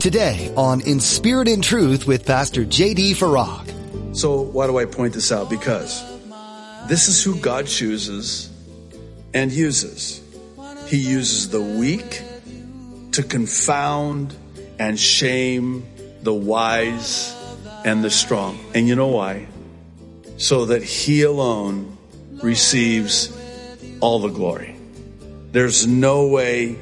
Today on In Spirit and Truth with Pastor J.D. Farag. So why do I point this out? Because this is who God chooses and uses. He uses the weak to confound and shame the wise and the strong. And you know why? So that he alone receives all the glory. There's no way,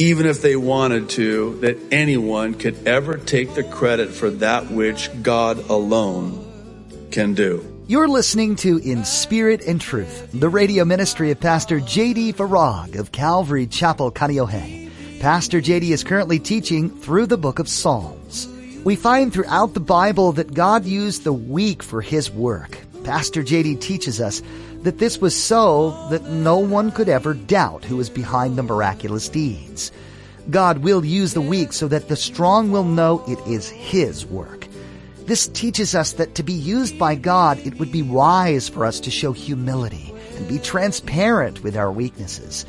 even if they wanted to, that anyone could ever take the credit for that which God alone can do. You're listening to In Spirit and Truth, the radio ministry of Pastor J.D. Farag of Calvary Chapel, Kaneohe. Pastor J.D. is currently teaching through the book of Psalms. We find throughout the Bible that God used the weak for His work. Pastor J.D. teaches us that this was so that no one could ever doubt who was behind the miraculous deeds. God will use the weak so that the strong will know it is His work. This teaches us that to be used by God, it would be wise for us to show humility and be transparent with our weaknesses.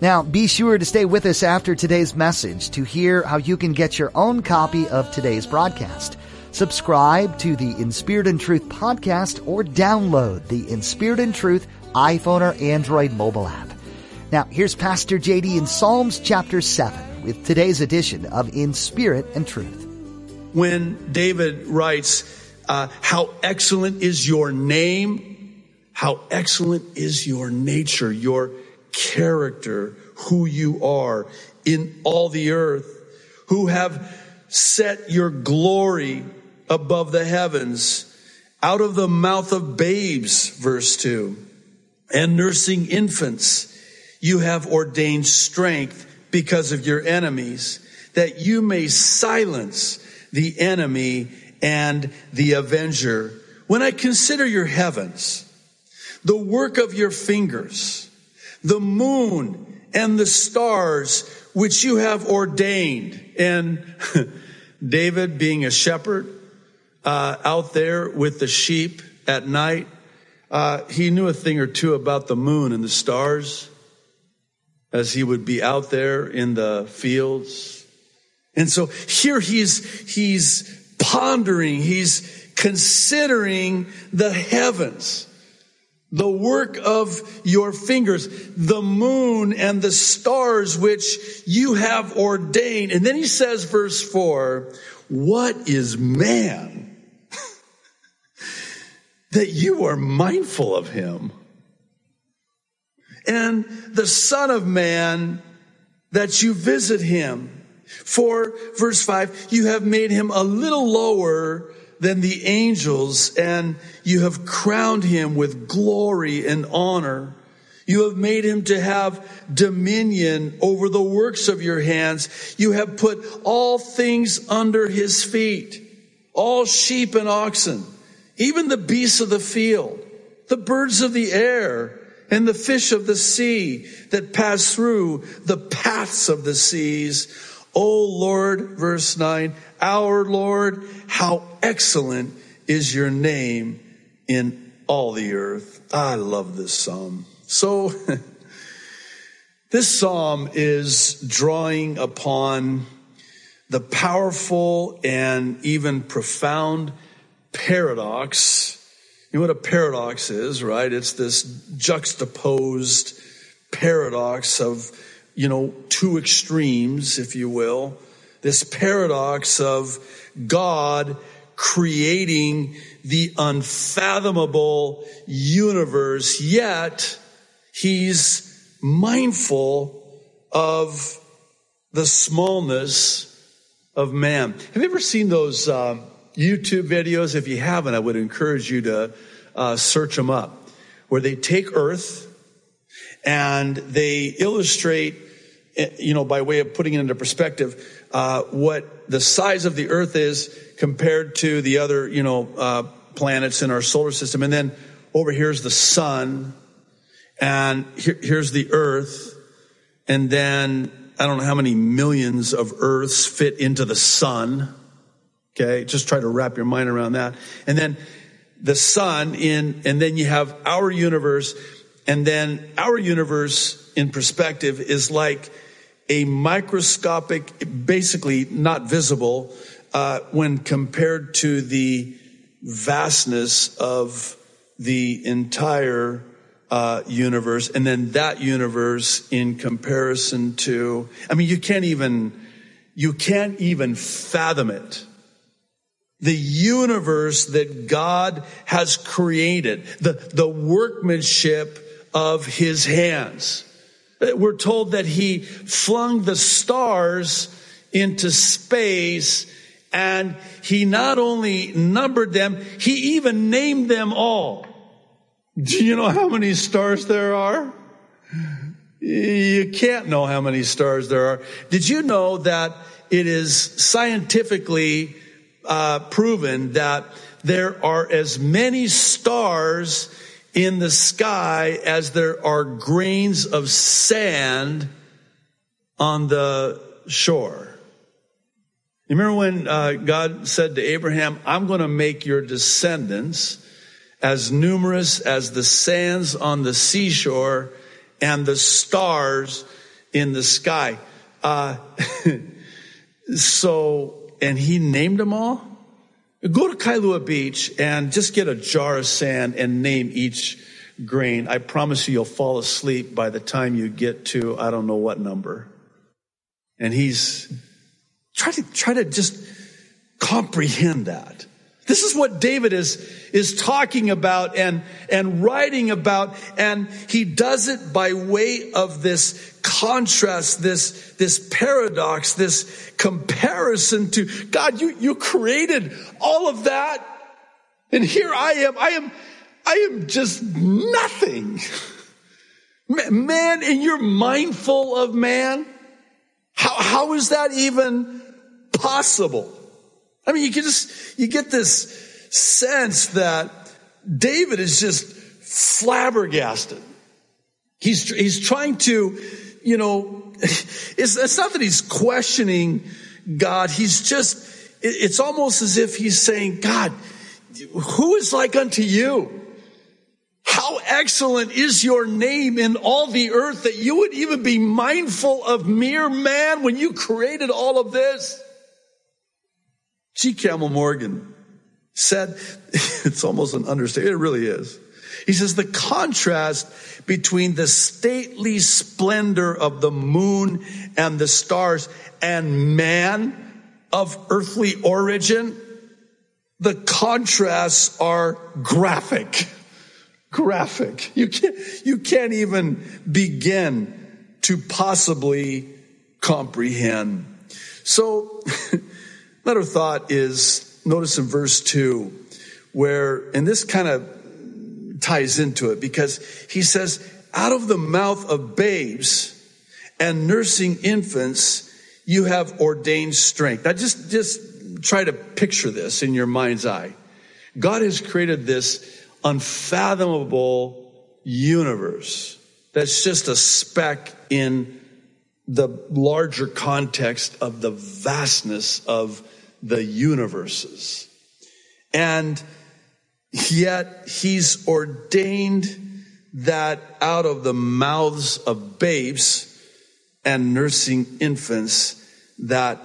Now, be sure to stay with us after today's message to hear how you can get your own copy of today's broadcast. Subscribe to the In Spirit and Truth podcast or download the In Spirit and Truth iPhone or Android mobile app. Now, here's Pastor JD in Psalms chapter 7 with today's edition of In Spirit and Truth when David writes, uh, How excellent is your name, how excellent is your nature, your character, who you are in all the earth, who have set your glory above the heavens, out of the mouth of babes, verse 2, and nursing infants, you have ordained strength because of your enemies, that you may silence the enemy and the avenger. When I consider your heavens, the work of your fingers, the moon and the stars which you have ordained. And David being a shepherd uh, out there with the sheep at night, uh, he knew a thing or two about the moon and the stars as he would be out there in the fields and so here he's, he's pondering, he's considering the heavens, the work of your fingers, the moon and the stars which you have ordained. And then he says, verse four, what is man that you are mindful of him? And the son of man that you visit him. For, verse 5, you have made him a little lower than the angels, and you have crowned him with glory and honor. You have made him to have dominion over the works of your hands. You have put all things under his feet, all sheep and oxen, even the beasts of the field, the birds of the air, and the fish of the sea that pass through the paths of the seas O Lord, verse 9, our Lord, how excellent is your name in all the earth. I love this psalm. So, this psalm is drawing upon the powerful and even profound paradox. You know what a paradox is, right? It's this juxtaposed paradox of you know, two extremes, if you will. This paradox of God creating the unfathomable universe, yet he's mindful of the smallness of man. Have you ever seen those uh, YouTube videos? If you haven't, I would encourage you to uh, search them up, where they take Earth and they illustrate you know, by way of putting it into perspective, uh, what the size of the Earth is compared to the other, you know, uh, planets in our solar system. And then over here's the sun, and here, here's the Earth, and then I don't know how many millions of Earths fit into the sun. Okay, just try to wrap your mind around that. And then the sun in, and then you have our universe, and then our universe in perspective is like a microscopic, basically not visible, uh, when compared to the vastness of the entire uh, universe, and then that universe in comparison to, I mean, you can't even, you can't even fathom it. The universe that God has created, the, the workmanship of his hands. We're told that he flung the stars into space and he not only numbered them, he even named them all. Do you know how many stars there are? You can't know how many stars there are. Did you know that it is scientifically uh, proven that there are as many stars in the sky as there are grains of sand on the shore? You remember when uh, God said to Abraham, I'm going to make your descendants as numerous as the sands on the seashore and the stars in the sky. Uh, so, and he named them all. Go to Kailua Beach and just get a jar of sand and name each grain. I promise you, you'll fall asleep by the time you get to I don't know what number. And he's try to try to just comprehend that. This is what David is, is talking about and, and writing about. And he does it by way of this contrast, this, this paradox, this comparison to God. You, you created all of that. And here I am. I am, I am just nothing. Man, and you're mindful of man. How, how is that even possible? I mean, you can just, you get this sense that David is just flabbergasted. He's, he's trying to, you know, it's, it's not that he's questioning God. He's just, it's almost as if he's saying, God, who is like unto you? How excellent is your name in all the earth that you would even be mindful of mere man when you created all of this? G. Campbell Morgan said, it's almost an understatement. It really is. He says the contrast between the stately splendor of the moon and the stars and man of earthly origin, the contrasts are graphic. Graphic. You can't, you can't even begin to possibly comprehend. So, Another thought is notice in verse two where, and this kind of ties into it because he says, out of the mouth of babes and nursing infants, you have ordained strength. Now just, just try to picture this in your mind's eye. God has created this unfathomable universe that's just a speck in the larger context of the vastness of the universes. And yet he's ordained that out of the mouths of babes and nursing infants that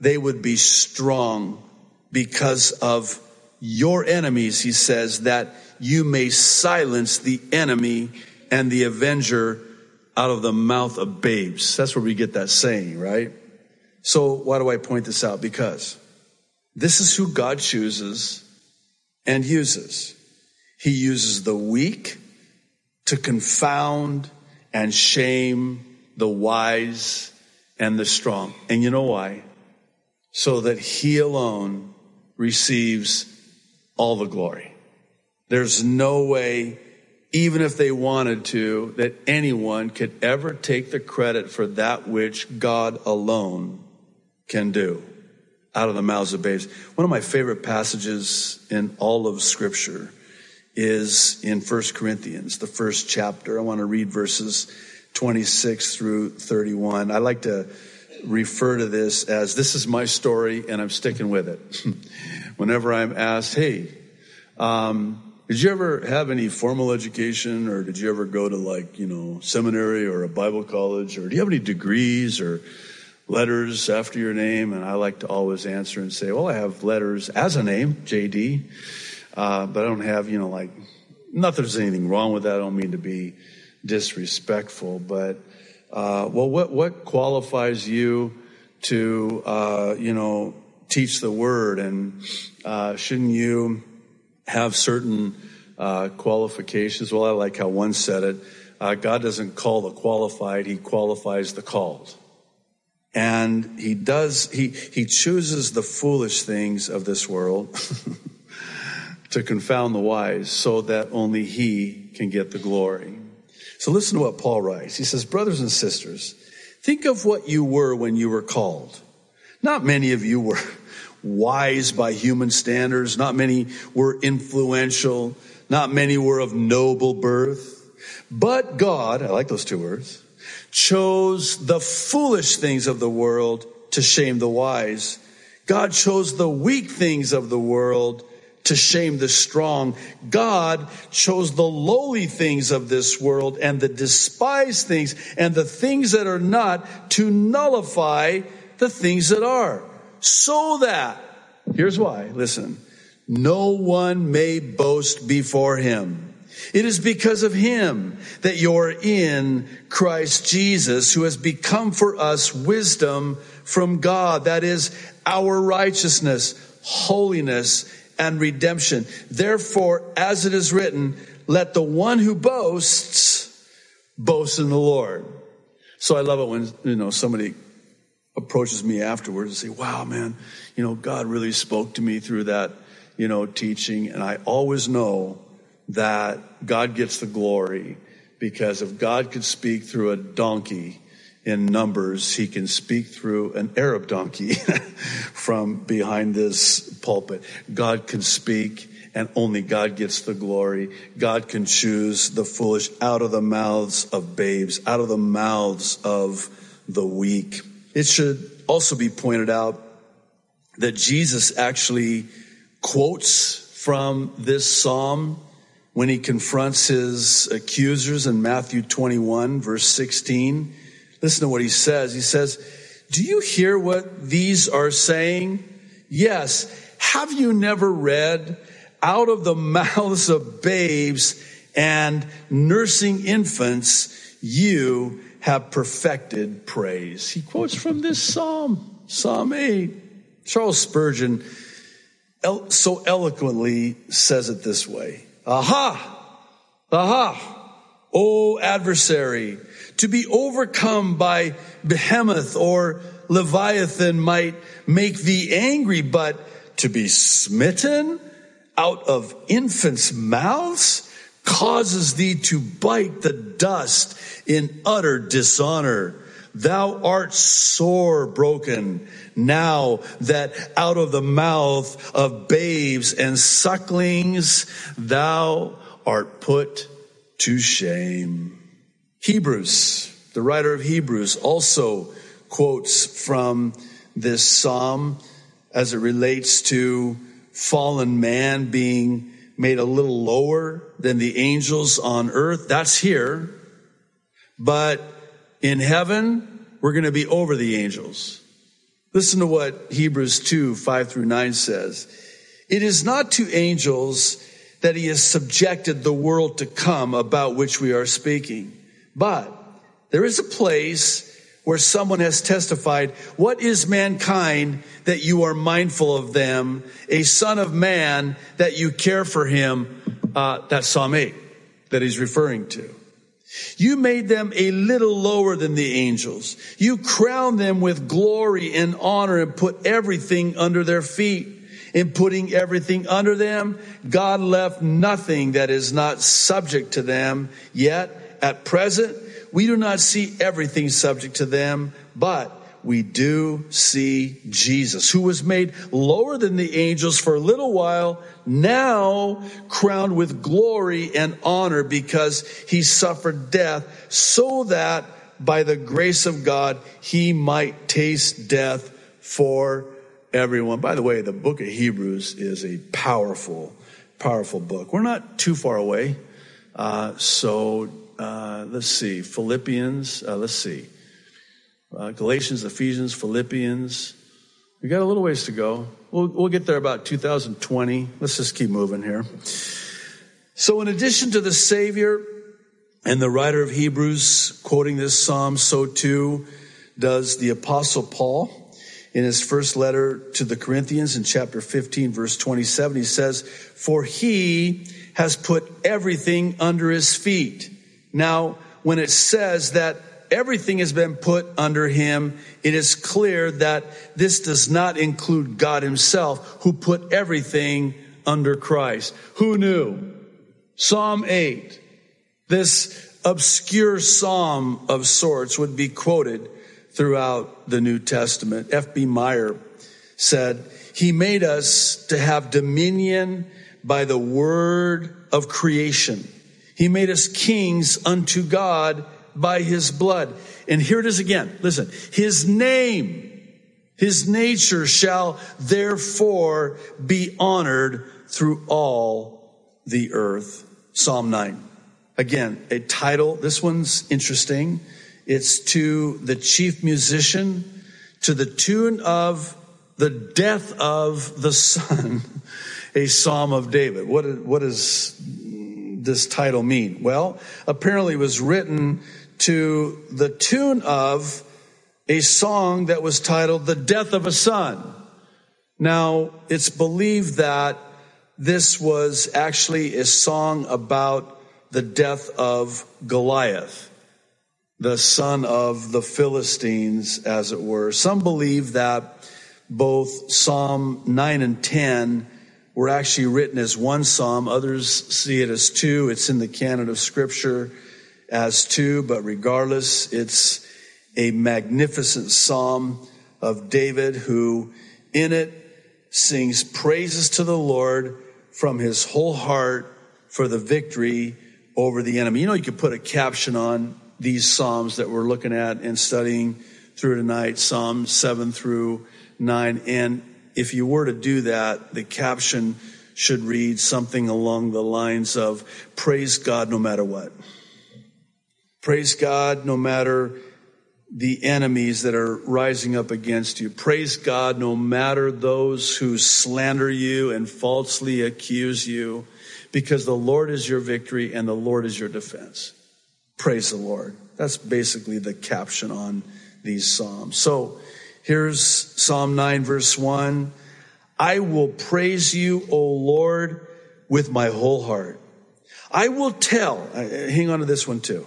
they would be strong because of your enemies, he says, that you may silence the enemy and the avenger out of the mouth of babes. That's where we get that saying, right? So why do I point this out? Because this is who God chooses and uses. He uses the weak to confound and shame the wise and the strong. And you know why? So that he alone receives all the glory. There's no way, even if they wanted to, that anyone could ever take the credit for that which God alone can do out of the mouths of babes. One of my favorite passages in all of scripture is in First Corinthians, the first chapter. I want to read verses 26 through 31. I like to refer to this as this is my story and I'm sticking with it. Whenever I'm asked, hey, um, did you ever have any formal education or did you ever go to like, you know, seminary or a Bible college or do you have any degrees or letters after your name? And I like to always answer and say, well, I have letters as a name, JD, uh, but I don't have, you know, like, not that there's anything wrong with that. I don't mean to be disrespectful, but, uh, well, what, what qualifies you to, uh, you know, teach the word and, uh, shouldn't you, have certain uh, qualifications. Well, I like how one said it. Uh, God doesn't call the qualified; He qualifies the called. And He does. He He chooses the foolish things of this world to confound the wise, so that only He can get the glory. So listen to what Paul writes. He says, "Brothers and sisters, think of what you were when you were called. Not many of you were." wise by human standards. Not many were influential. Not many were of noble birth. But God, I like those two words, chose the foolish things of the world to shame the wise. God chose the weak things of the world to shame the strong. God chose the lowly things of this world and the despised things and the things that are not to nullify the things that are so that, here's why, listen, no one may boast before him. It is because of him that you're in Christ Jesus, who has become for us wisdom from God. That is our righteousness, holiness, and redemption. Therefore, as it is written, let the one who boasts boast in the Lord. So I love it when, you know, somebody approaches me afterwards and say, wow, man, you know, God really spoke to me through that, you know, teaching. And I always know that God gets the glory because if God could speak through a donkey in numbers, he can speak through an Arab donkey from behind this pulpit. God can speak and only God gets the glory. God can choose the foolish out of the mouths of babes, out of the mouths of the weak. It should also be pointed out that Jesus actually quotes from this psalm when he confronts his accusers in Matthew 21 verse 16. Listen to what he says. He says, do you hear what these are saying? Yes. Have you never read out of the mouths of babes and nursing infants, you have perfected praise. He quotes from this psalm, Psalm 8. Charles Spurgeon so eloquently says it this way. Aha! Aha! O adversary, to be overcome by behemoth or leviathan might make thee angry, but to be smitten out of infants' mouths causes thee to bite the dust in utter dishonor. Thou art sore broken now that out of the mouth of babes and sucklings thou art put to shame. Hebrews, the writer of Hebrews also quotes from this psalm as it relates to fallen man being made a little lower than the angels on earth. That's here. But in heaven, we're going to be over the angels. Listen to what Hebrews 2, 5 through 9 says. It is not to angels that he has subjected the world to come about which we are speaking. But there is a place where someone has testified, what is mankind that you are mindful of them? A son of man that you care for him. Uh, that's Psalm 8 that he's referring to. You made them a little lower than the angels. You crowned them with glory and honor and put everything under their feet. In putting everything under them, God left nothing that is not subject to them. Yet, at present, we do not see everything subject to them, but we do see Jesus, who was made lower than the angels for a little while, now crowned with glory and honor because he suffered death so that by the grace of God, he might taste death for everyone. By the way, the book of Hebrews is a powerful powerful book. We're not too far away. Uh, so uh, let's see. Philippians, uh, let's see. Uh, Galatians, Ephesians, Philippians. We got a little ways to go. We'll, we'll get there about 2020. Let's just keep moving here. So, in addition to the Savior and the writer of Hebrews quoting this psalm, so too does the Apostle Paul in his first letter to the Corinthians in chapter 15, verse 27. He says, For he has put everything under his feet. Now, when it says that everything has been put under him, it is clear that this does not include God himself who put everything under Christ. Who knew? Psalm 8, this obscure psalm of sorts would be quoted throughout the New Testament. F.B. Meyer said, He made us to have dominion by the word of creation. He made us kings unto God by his blood. And here it is again. Listen, his name, his nature shall therefore be honored through all the earth. Psalm 9. Again, a title. This one's interesting. It's to the chief musician to the tune of the death of the son, a psalm of David. What, what does this title mean? Well, apparently it was written to the tune of a song that was titled The Death of a Son. Now, it's believed that this was actually a song about the death of Goliath, the son of the Philistines, as it were. Some believe that both Psalm 9 and 10 were actually written as one psalm. Others see it as two. It's in the canon of scripture as two, but regardless, it's a magnificent psalm of David who in it sings praises to the Lord from his whole heart for the victory over the enemy. You know, you could put a caption on these Psalms that we're looking at and studying through tonight, Psalm 7 through 9. And if you were to do that, the caption should read something along the lines of praise God no matter what. Praise God no matter the enemies that are rising up against you. Praise God no matter those who slander you and falsely accuse you, because the Lord is your victory and the Lord is your defense. Praise the Lord. That's basically the caption on these Psalms. So here's Psalm 9, verse 1. I will praise you, O Lord, with my whole heart. I will tell, uh, hang on to this one too.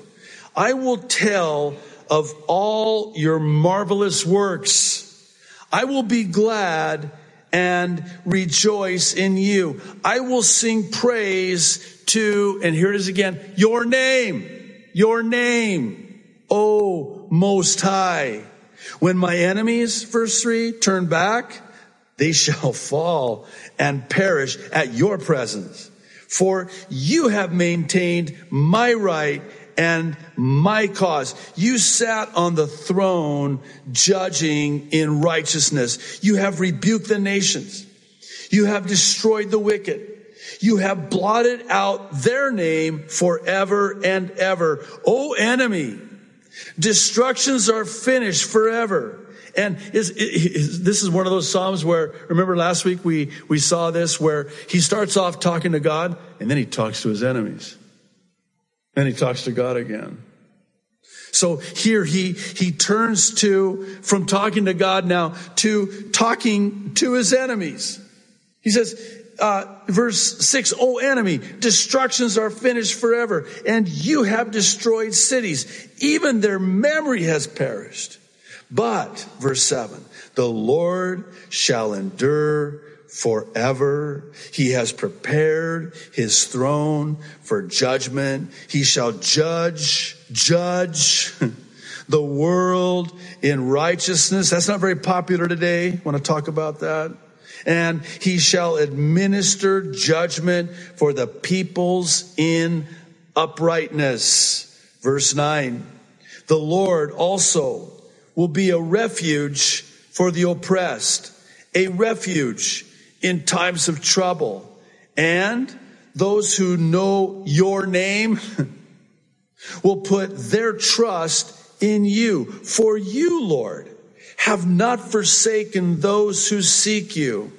I will tell of all your marvelous works. I will be glad and rejoice in you. I will sing praise to, and here it is again, your name, your name, O Most High. When my enemies, verse three, turn back, they shall fall and perish at your presence. For you have maintained my right and my cause. You sat on the throne judging in righteousness. You have rebuked the nations. You have destroyed the wicked. You have blotted out their name forever and ever. O enemy, destructions are finished forever. And is, is, this is one of those Psalms where, remember last week we, we saw this where he starts off talking to God and then he talks to his enemies. Then he talks to God again. So here he, he turns to, from talking to God now, to talking to his enemies. He says, uh, verse six, oh enemy, destructions are finished forever, and you have destroyed cities. Even their memory has perished. But, verse seven, the Lord shall endure forever. He has prepared his throne for judgment. He shall judge, judge the world in righteousness. That's not very popular today. Want to talk about that? And he shall administer judgment for the peoples in uprightness. Verse nine. The Lord also will be a refuge for the oppressed, a refuge in times of trouble and those who know your name will put their trust in you. For you, Lord, have not forsaken those who seek you.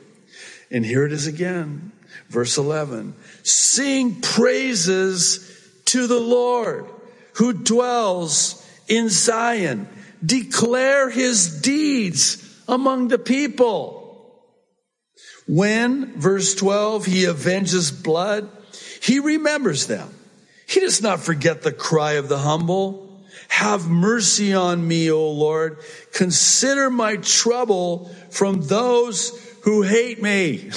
And here it is again, verse 11. Sing praises to the Lord who dwells in Zion. Declare his deeds among the people. When, verse 12, he avenges blood, he remembers them. He does not forget the cry of the humble. Have mercy on me, O Lord. Consider my trouble from those who hate me.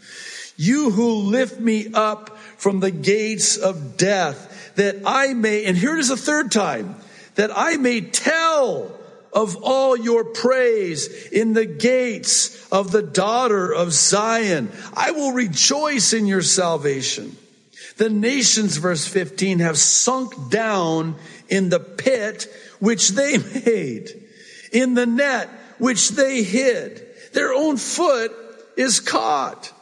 you who lift me up from the gates of death that I may, and here it is a third time, that I may tell of all your praise in the gates of the daughter of Zion. I will rejoice in your salvation. The nations, verse 15, have sunk down in the pit which they made, in the net which they hid. Their own foot is caught.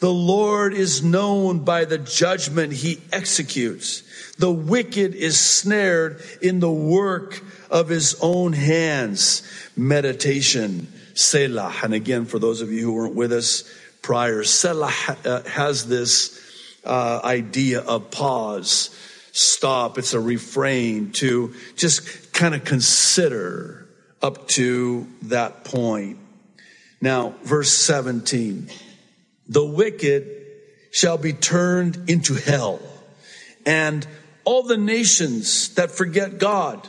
The Lord is known by the judgment he executes. The wicked is snared in the work of his own hands. Meditation, Selah. And again, for those of you who weren't with us prior, Selah uh, has this uh, idea of pause stop. It's a refrain to just kind of consider up to that point. Now, verse 17. The wicked shall be turned into hell and all the nations that forget God,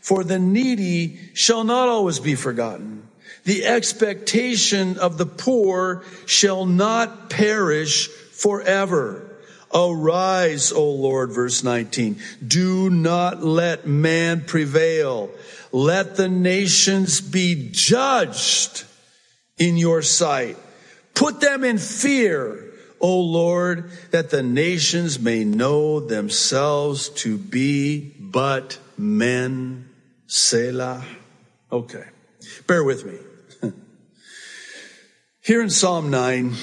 for the needy shall not always be forgotten. The expectation of the poor shall not perish forever. Arise, O Lord, verse 19. Do not let man prevail. Let the nations be judged in your sight. Put them in fear, O Lord, that the nations may know themselves to be but men. Selah. Okay. Bear with me. Here in Psalm 9,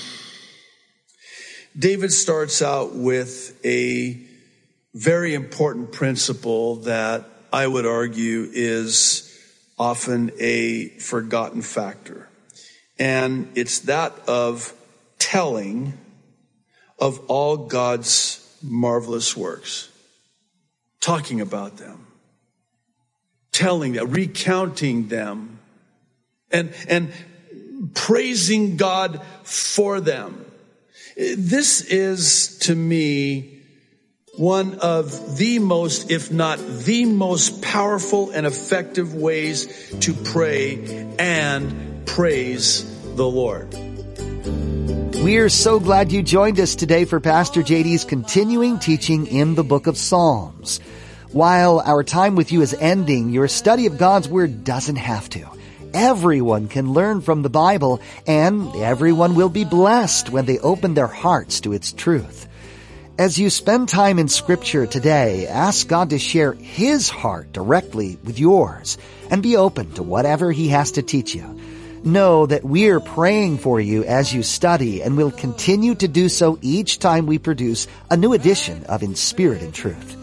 David starts out with a very important principle that I would argue is often a forgotten factor. And it's that of telling of all God's marvelous works, talking about them, telling them, recounting them, and, and praising God for them. This is to me one of the most, if not the most powerful and effective ways to pray and praise the Lord. We're so glad you joined us today for Pastor JD's continuing teaching in the book of Psalms. While our time with you is ending, your study of God's Word doesn't have to. Everyone can learn from the Bible and everyone will be blessed when they open their hearts to its truth. As you spend time in scripture today, ask God to share His heart directly with yours and be open to whatever He has to teach you. Know that we're praying for you as you study and will continue to do so each time we produce a new edition of In Spirit and Truth.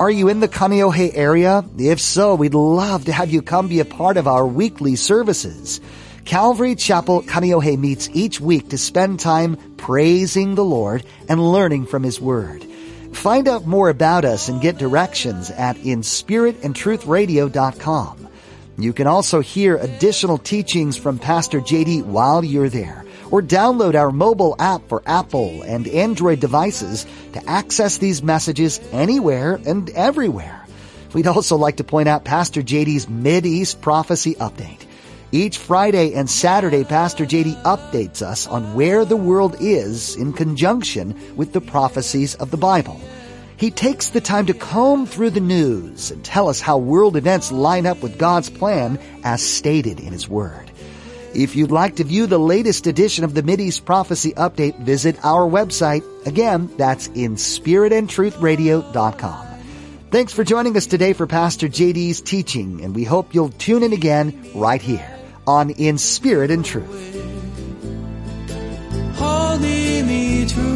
Are you in the Kaneohe area? If so, we'd love to have you come be a part of our weekly services. Calvary Chapel Kaneohe meets each week to spend time praising the Lord and learning from His Word. Find out more about us and get directions at inspiritandtruthradio.com. You can also hear additional teachings from Pastor JD while you're there or download our mobile app for Apple and Android devices to access these messages anywhere and everywhere. We'd also like to point out Pastor JD's Mid-East Prophecy Update. Each Friday and Saturday, Pastor JD updates us on where the world is in conjunction with the prophecies of the Bible. He takes the time to comb through the news and tell us how world events line up with God's plan as stated in His Word. If you'd like to view the latest edition of the Mideast Prophecy Update, visit our website. Again, that's inspiritandtruthradio.com. Thanks for joining us today for Pastor JD's teaching, and we hope you'll tune in again right here on In Spirit and Truth. Holding me true.